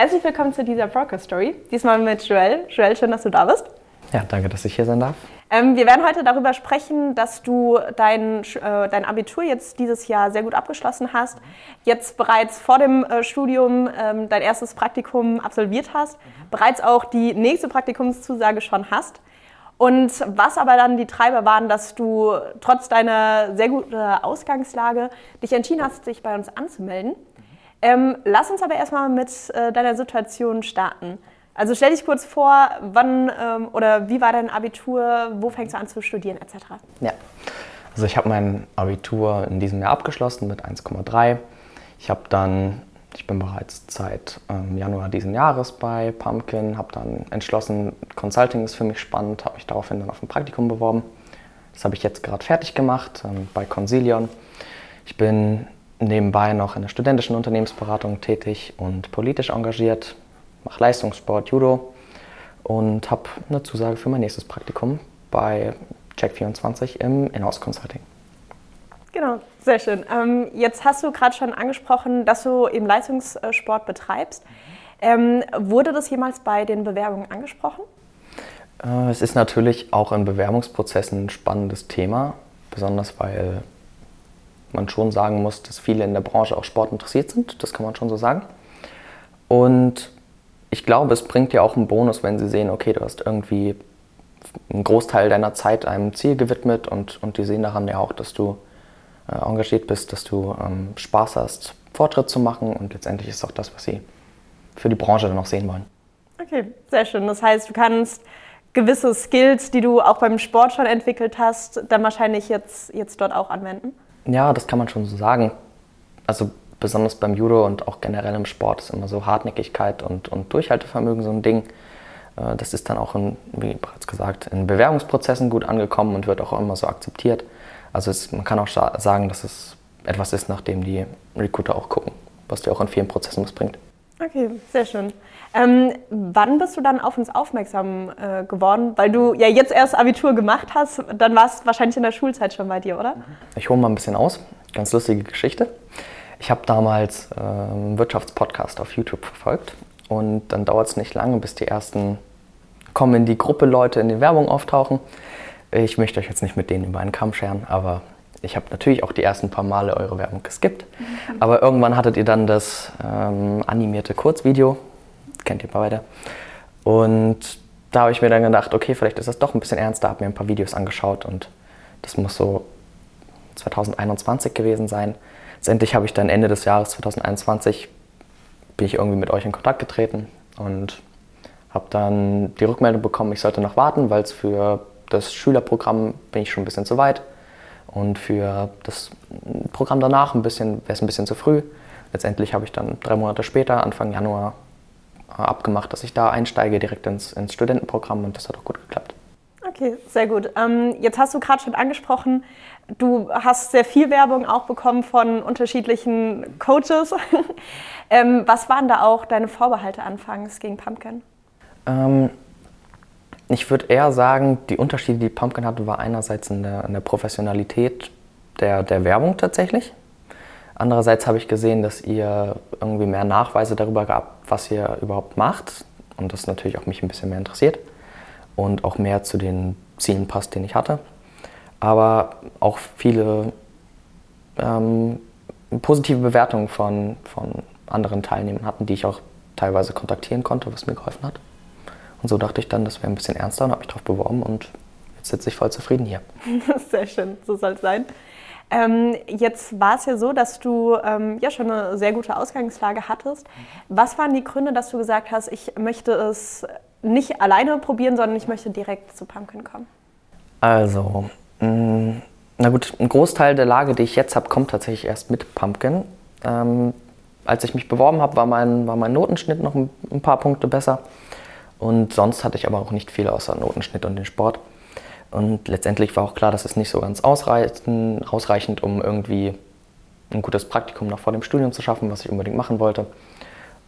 Herzlich willkommen zu dieser Broker Story. Diesmal mit Joel. Joel, schön, dass du da bist. Ja, danke, dass ich hier sein darf. Ähm, wir werden heute darüber sprechen, dass du dein, äh, dein Abitur jetzt dieses Jahr sehr gut abgeschlossen hast, jetzt bereits vor dem äh, Studium ähm, dein erstes Praktikum absolviert hast, bereits auch die nächste Praktikumszusage schon hast. Und was aber dann die Treiber waren, dass du trotz deiner sehr guten Ausgangslage dich entschieden hast, dich bei uns anzumelden. Ähm, lass uns aber erstmal mit äh, deiner Situation starten. Also stell dich kurz vor, wann ähm, oder wie war dein Abitur, wo fängst du an zu studieren etc. Ja, also ich habe mein Abitur in diesem Jahr abgeschlossen mit 1,3. Ich habe dann, ich bin bereits seit ähm, Januar diesen Jahres bei Pumpkin, habe dann entschlossen, Consulting ist für mich spannend, habe mich daraufhin dann auf ein Praktikum beworben. Das habe ich jetzt gerade fertig gemacht ähm, bei Consilion. Ich bin nebenbei noch in der studentischen Unternehmensberatung tätig und politisch engagiert, mache Leistungssport, Judo und habe eine Zusage für mein nächstes Praktikum bei Check24 im Inhouse Consulting. Genau, sehr schön. Ähm, jetzt hast du gerade schon angesprochen, dass du eben Leistungssport betreibst. Ähm, wurde das jemals bei den Bewerbungen angesprochen? Äh, es ist natürlich auch in Bewerbungsprozessen ein spannendes Thema, besonders weil man schon sagen muss, dass viele in der Branche auch Sport interessiert sind. Das kann man schon so sagen. Und ich glaube, es bringt dir auch einen Bonus, wenn sie sehen, okay, du hast irgendwie einen Großteil deiner Zeit einem Ziel gewidmet und, und die sehen daran ja auch, dass du äh, engagiert bist, dass du ähm, Spaß hast, Fortschritt zu machen und letztendlich ist auch das, was sie für die Branche dann auch sehen wollen. Okay, sehr schön. Das heißt, du kannst gewisse Skills, die du auch beim Sport schon entwickelt hast, dann wahrscheinlich jetzt, jetzt dort auch anwenden? Ja, das kann man schon so sagen. Also besonders beim Judo und auch generell im Sport ist immer so Hartnäckigkeit und, und Durchhaltevermögen so ein Ding. Äh, das ist dann auch, in, wie bereits gesagt, in Bewerbungsprozessen gut angekommen und wird auch immer so akzeptiert. Also es, man kann auch sagen, dass es etwas ist, nach dem die Recruiter auch gucken, was dir auch in vielen Prozessen was bringt. Okay, sehr schön. Ähm, wann bist du dann auf uns aufmerksam äh, geworden? Weil du ja jetzt erst Abitur gemacht hast, dann war es wahrscheinlich in der Schulzeit schon bei dir, oder? Ich hole mal ein bisschen aus. Ganz lustige Geschichte. Ich habe damals äh, einen Wirtschaftspodcast auf YouTube verfolgt und dann dauert es nicht lange, bis die ersten kommen in die Gruppe Leute in den Werbung auftauchen. Ich möchte euch jetzt nicht mit denen über einen Kamm scheren, aber ich habe natürlich auch die ersten paar Male eure Werbung geskippt. Mhm. Aber irgendwann hattet ihr dann das ähm, animierte Kurzvideo kennt ihr beide. Und da habe ich mir dann gedacht, okay, vielleicht ist das doch ein bisschen ernster, habe mir ein paar Videos angeschaut und das muss so 2021 gewesen sein. Letztendlich habe ich dann Ende des Jahres 2021 bin ich irgendwie mit euch in Kontakt getreten und habe dann die Rückmeldung bekommen, ich sollte noch warten, weil es für das Schülerprogramm bin ich schon ein bisschen zu weit und für das Programm danach ein bisschen wäre es ein bisschen zu früh. Letztendlich habe ich dann drei Monate später, Anfang Januar, abgemacht, dass ich da einsteige direkt ins, ins Studentenprogramm und das hat auch gut geklappt. Okay, sehr gut. Ähm, jetzt hast du gerade schon angesprochen, du hast sehr viel Werbung auch bekommen von unterschiedlichen Coaches. ähm, was waren da auch deine Vorbehalte anfangs gegen Pumpkin? Ähm, ich würde eher sagen, die Unterschiede, die Pumpkin hatte, war einerseits in der, in der Professionalität der, der Werbung tatsächlich. Andererseits habe ich gesehen, dass ihr irgendwie mehr Nachweise darüber gab, was ihr überhaupt macht und das natürlich auch mich ein bisschen mehr interessiert und auch mehr zu den Zielen passt, den ich hatte. Aber auch viele ähm, positive Bewertungen von, von anderen Teilnehmern hatten, die ich auch teilweise kontaktieren konnte, was mir geholfen hat. Und so dachte ich dann, das wäre ein bisschen ernster und habe mich darauf beworben und jetzt sitze ich voll zufrieden hier. Sehr schön, so soll es sein. Ähm, jetzt war es ja so, dass du ähm, ja schon eine sehr gute Ausgangslage hattest. Was waren die Gründe, dass du gesagt hast, ich möchte es nicht alleine probieren, sondern ich möchte direkt zu Pumpkin kommen? Also, mh, mm, na gut, ein Großteil der Lage, die ich jetzt habe, kommt tatsächlich erst mit Pumpkin. Ähm, als ich mich beworben habe, war mein, war mein Notenschnitt noch ein, ein paar Punkte besser. Und sonst hatte ich aber auch nicht viel außer Notenschnitt und den Sport. Und letztendlich war auch klar, das ist nicht so ganz ausreichend, ausreichend, um irgendwie ein gutes Praktikum noch vor dem Studium zu schaffen, was ich unbedingt machen wollte.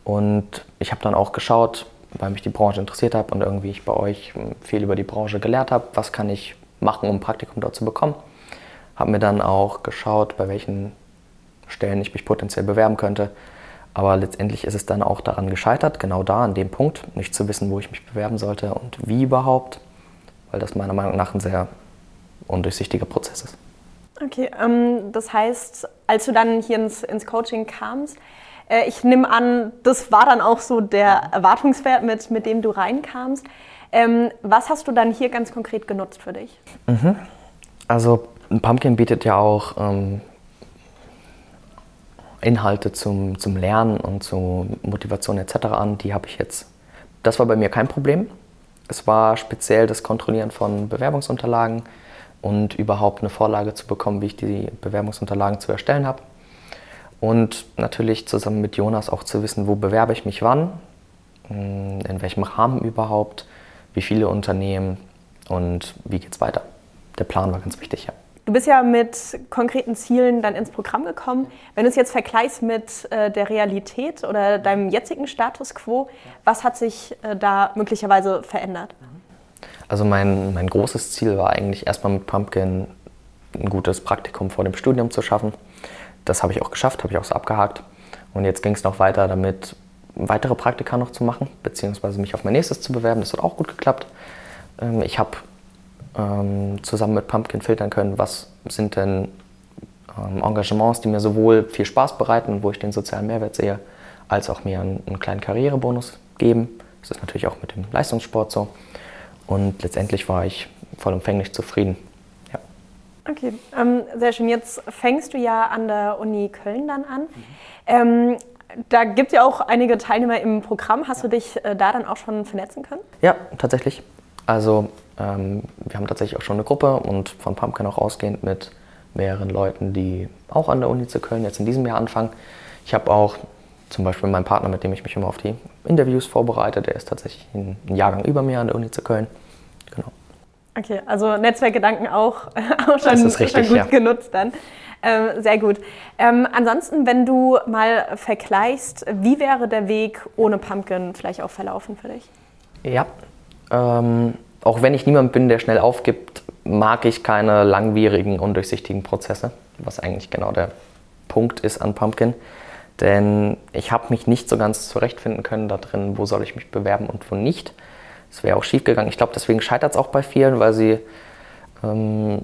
Und ich habe dann auch geschaut, weil mich die Branche interessiert hat und irgendwie ich bei euch viel über die Branche gelernt habe, was kann ich machen, um ein Praktikum dort zu bekommen. Habe mir dann auch geschaut, bei welchen Stellen ich mich potenziell bewerben könnte. Aber letztendlich ist es dann auch daran gescheitert, genau da, an dem Punkt, nicht zu wissen, wo ich mich bewerben sollte und wie überhaupt, weil das meiner Meinung nach ein sehr undurchsichtiger Prozess ist. Okay, ähm, das heißt, als du dann hier ins, ins Coaching kamst, äh, ich nehme an, das war dann auch so der Erwartungswert, mit, mit dem du reinkamst. Ähm, was hast du dann hier ganz konkret genutzt für dich? Mhm. Also Pumpkin bietet ja auch ähm, Inhalte zum, zum Lernen und zur Motivation etc. an. Die habe ich jetzt. Das war bei mir kein Problem. Es war speziell das Kontrollieren von Bewerbungsunterlagen und überhaupt eine Vorlage zu bekommen, wie ich die Bewerbungsunterlagen zu erstellen habe. Und natürlich zusammen mit Jonas auch zu wissen, wo bewerbe ich mich wann, in welchem Rahmen überhaupt, wie viele Unternehmen und wie geht es weiter. Der Plan war ganz wichtig, ja. Du bist ja mit konkreten Zielen dann ins Programm gekommen. Wenn du es jetzt vergleichst mit äh, der Realität oder deinem jetzigen Status quo, was hat sich äh, da möglicherweise verändert? Also mein, mein großes Ziel war eigentlich erstmal mit Pumpkin ein gutes Praktikum vor dem Studium zu schaffen. Das habe ich auch geschafft, habe ich auch so abgehakt. Und jetzt ging es noch weiter damit, weitere Praktika noch zu machen, beziehungsweise mich auf mein nächstes zu bewerben. Das hat auch gut geklappt. Ähm, ich habe ähm, zusammen mit Pumpkin filtern können, was sind denn ähm, Engagements, die mir sowohl viel Spaß bereiten, wo ich den sozialen Mehrwert sehe, als auch mir einen, einen kleinen Karrierebonus geben. Das ist natürlich auch mit dem Leistungssport so. Und letztendlich war ich vollumfänglich zufrieden. Ja. Okay, ähm, sehr schön. Jetzt fängst du ja an der Uni Köln dann an. Mhm. Ähm, da gibt es ja auch einige Teilnehmer im Programm. Hast ja. du dich äh, da dann auch schon vernetzen können? Ja, tatsächlich. Also ähm, wir haben tatsächlich auch schon eine Gruppe und von Pumpkin auch ausgehend mit mehreren Leuten, die auch an der Uni zu Köln jetzt in diesem Jahr anfangen. Ich habe auch zum Beispiel meinen Partner, mit dem ich mich immer auf die Interviews vorbereite, der ist tatsächlich ein Jahrgang über mir an der Uni zu Köln. Genau. Okay, also Netzwerkgedanken auch, auch schon, richtig, schon gut ja. genutzt dann. Ähm, sehr gut. Ähm, ansonsten, wenn du mal vergleichst, wie wäre der Weg ohne Pumpkin vielleicht auch verlaufen für dich? Ja, ähm, auch wenn ich niemand bin, der schnell aufgibt, mag ich keine langwierigen, undurchsichtigen Prozesse, was eigentlich genau der Punkt ist an Pumpkin. Denn ich habe mich nicht so ganz zurechtfinden können da drin, wo soll ich mich bewerben und wo nicht. Es wäre auch schief gegangen. Ich glaube, deswegen scheitert es auch bei vielen, weil sie ähm,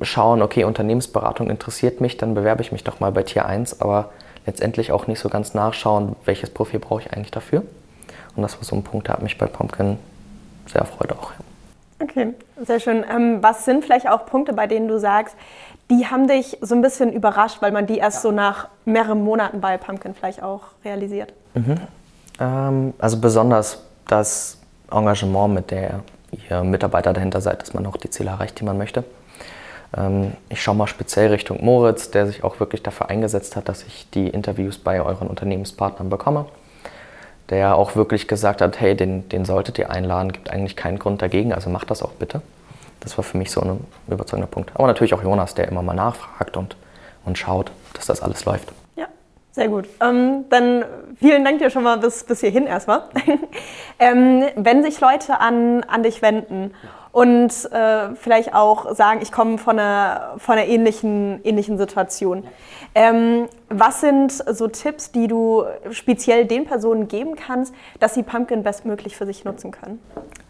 schauen, okay, Unternehmensberatung interessiert mich, dann bewerbe ich mich doch mal bei Tier 1, aber letztendlich auch nicht so ganz nachschauen, welches Profil brauche ich eigentlich dafür. Und das war so ein Punkt, der hat mich bei Pumpkin sehr erfreut auch. Okay, sehr schön. Ähm, was sind vielleicht auch Punkte, bei denen du sagst, die haben dich so ein bisschen überrascht, weil man die erst ja. so nach mehreren Monaten bei Pumpkin vielleicht auch realisiert? Mhm. Ähm, also besonders das Engagement, mit der ihr Mitarbeiter dahinter seid, dass man auch die Ziele erreicht, die man möchte. Ähm, ich schaue mal speziell Richtung Moritz, der sich auch wirklich dafür eingesetzt hat, dass ich die Interviews bei euren Unternehmenspartnern bekomme der auch wirklich gesagt hat, hey, den, den solltet ihr einladen, gibt eigentlich keinen Grund dagegen, also macht das auch bitte. Das war für mich so ein überzeugender Punkt. Aber natürlich auch Jonas, der immer mal nachfragt und, und schaut, dass das alles läuft. Ja, sehr gut. Ähm, dann vielen Dank dir schon mal bis, bis hierhin erstmal. ähm, wenn sich Leute an, an dich wenden und äh, vielleicht auch sagen, ich komme von einer, von einer ähnlichen, ähnlichen Situation. Ähm, was sind so Tipps, die du speziell den Personen geben kannst, dass sie Pumpkin bestmöglich für sich nutzen können?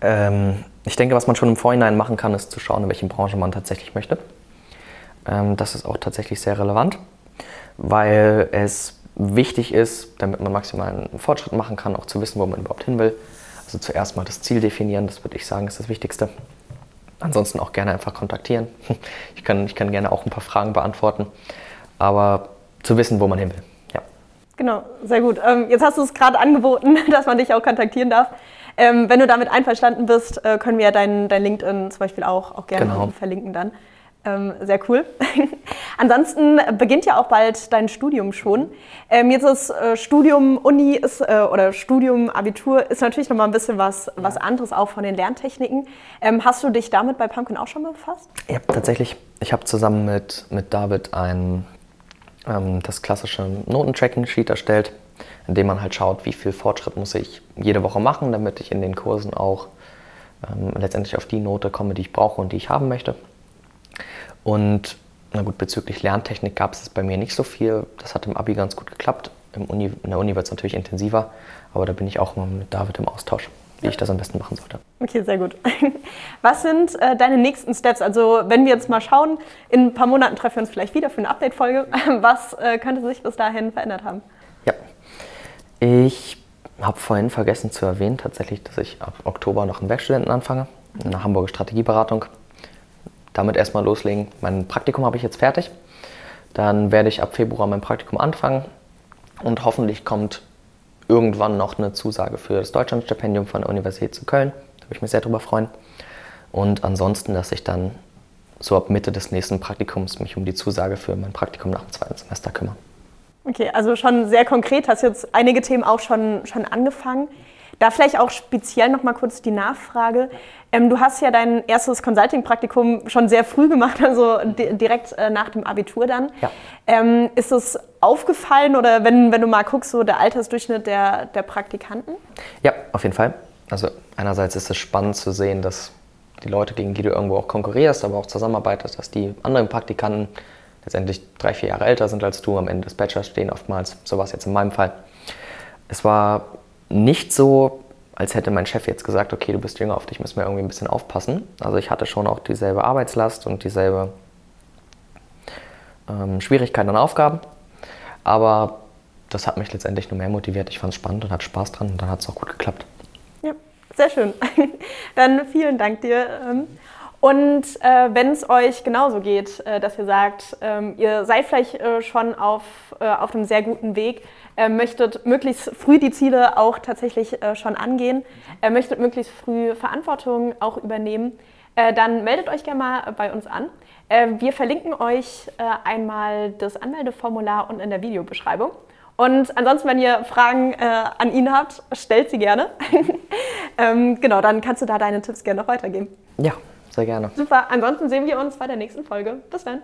Ähm, ich denke, was man schon im Vorhinein machen kann, ist zu schauen, in welche Branche man tatsächlich möchte. Ähm, das ist auch tatsächlich sehr relevant, weil es wichtig ist, damit man maximalen Fortschritt machen kann, auch zu wissen, wo man überhaupt hin will. Also zuerst mal das Ziel definieren, das würde ich sagen, ist das Wichtigste. Ansonsten auch gerne einfach kontaktieren. Ich kann, ich kann gerne auch ein paar Fragen beantworten, aber zu wissen, wo man hin will. Ja. Genau, sehr gut. Ähm, jetzt hast du es gerade angeboten, dass man dich auch kontaktieren darf. Ähm, wenn du damit einverstanden bist, äh, können wir ja dein, dein LinkedIn zum Beispiel auch, auch gerne genau. verlinken dann. Ähm, sehr cool. Ansonsten beginnt ja auch bald dein Studium schon. Ähm, jetzt ist äh, Studium Uni ist, äh, oder Studium Abitur ist natürlich nochmal ein bisschen was, was anderes auch von den Lerntechniken. Ähm, hast du dich damit bei Pumpkin auch schon mal befasst? Ja, tatsächlich. Ich habe zusammen mit, mit David ein, ähm, das klassische Notentracking-Sheet erstellt, in dem man halt schaut, wie viel Fortschritt muss ich jede Woche machen, damit ich in den Kursen auch ähm, letztendlich auf die Note komme, die ich brauche und die ich haben möchte. Und na gut, bezüglich Lerntechnik gab es bei mir nicht so viel. Das hat im Abi ganz gut geklappt. Uni, in der Uni wird es natürlich intensiver, aber da bin ich auch immer mit David im Austausch, wie Ja. ich das am besten machen sollte. Okay, sehr gut. Was sind äh, deine nächsten Steps? Also wenn wir jetzt mal schauen, in ein paar Monaten treffen wir uns vielleicht wieder für eine Update-Folge. Was äh, könnte sich bis dahin verändert haben? Ja, ich habe vorhin vergessen zu erwähnen, tatsächlich, dass ich ab Oktober noch einen Werkstudenten anfange, eine Hamburger Strategieberatung. Damit erstmal loslegen. Mein Praktikum habe ich jetzt fertig. Dann werde ich ab Februar mein Praktikum anfangen und hoffentlich kommt irgendwann noch eine Zusage für das Deutschlandstipendium von der Universität zu Köln. Da würde ich mich sehr drüber freuen. Und ansonsten, dass ich dann so ab Mitte des nächsten Praktikums mich um die Zusage für mein Praktikum nach dem zweiten Semester kümmere. Okay, also schon sehr konkret, hast jetzt einige Themen auch schon, schon angefangen. Da vielleicht auch speziell noch mal kurz die Nachfrage. Ähm, du hast ja dein erstes Consulting-Praktikum schon sehr früh gemacht, also di direkt äh, nach dem Abitur dann. Ja. Ähm, ist es aufgefallen oder wenn, wenn du mal guckst, so der Altersdurchschnitt der, der Praktikanten? Ja, auf jeden Fall. Also einerseits ist es spannend zu sehen, dass die Leute, gegen die du irgendwo auch konkurrierst, aber auch zusammenarbeitest, dass die anderen Praktikanten letztendlich drei, vier Jahre älter sind als du, am Ende des Bachelors stehen oftmals. So war es jetzt in meinem Fall. Es war nicht so, als hätte mein Chef jetzt gesagt, okay, du bist jünger, auf dich müssen wir irgendwie ein bisschen aufpassen. Also ich hatte schon auch dieselbe Arbeitslast und dieselbe ähm, Schwierigkeiten und Aufgaben. Aber das hat mich letztendlich nur mehr motiviert. Ich fand es spannend und hatte Spaß dran und dann hat es auch gut geklappt. Ja, sehr schön. Dann vielen Dank dir. ähm, Und äh, wenn es euch genauso geht, äh, dass ihr sagt, ähm, ihr seid vielleicht äh, schon auf, äh, auf einem sehr guten Weg, äh, möchtet möglichst früh die Ziele auch tatsächlich äh, schon angehen, äh, möchtet möglichst früh Verantwortung auch übernehmen, äh, dann meldet euch gerne mal bei uns an. Äh, wir verlinken euch äh, einmal das Anmeldeformular unten in der Videobeschreibung. Und ansonsten, wenn ihr Fragen an ihn habt, stellt sie gerne. ähm, genau, dann kannst du da deine Tipps gerne noch weitergeben. Ja, sehr gerne. Super, ansonsten sehen wir uns bei der nächsten Folge. Bis dann.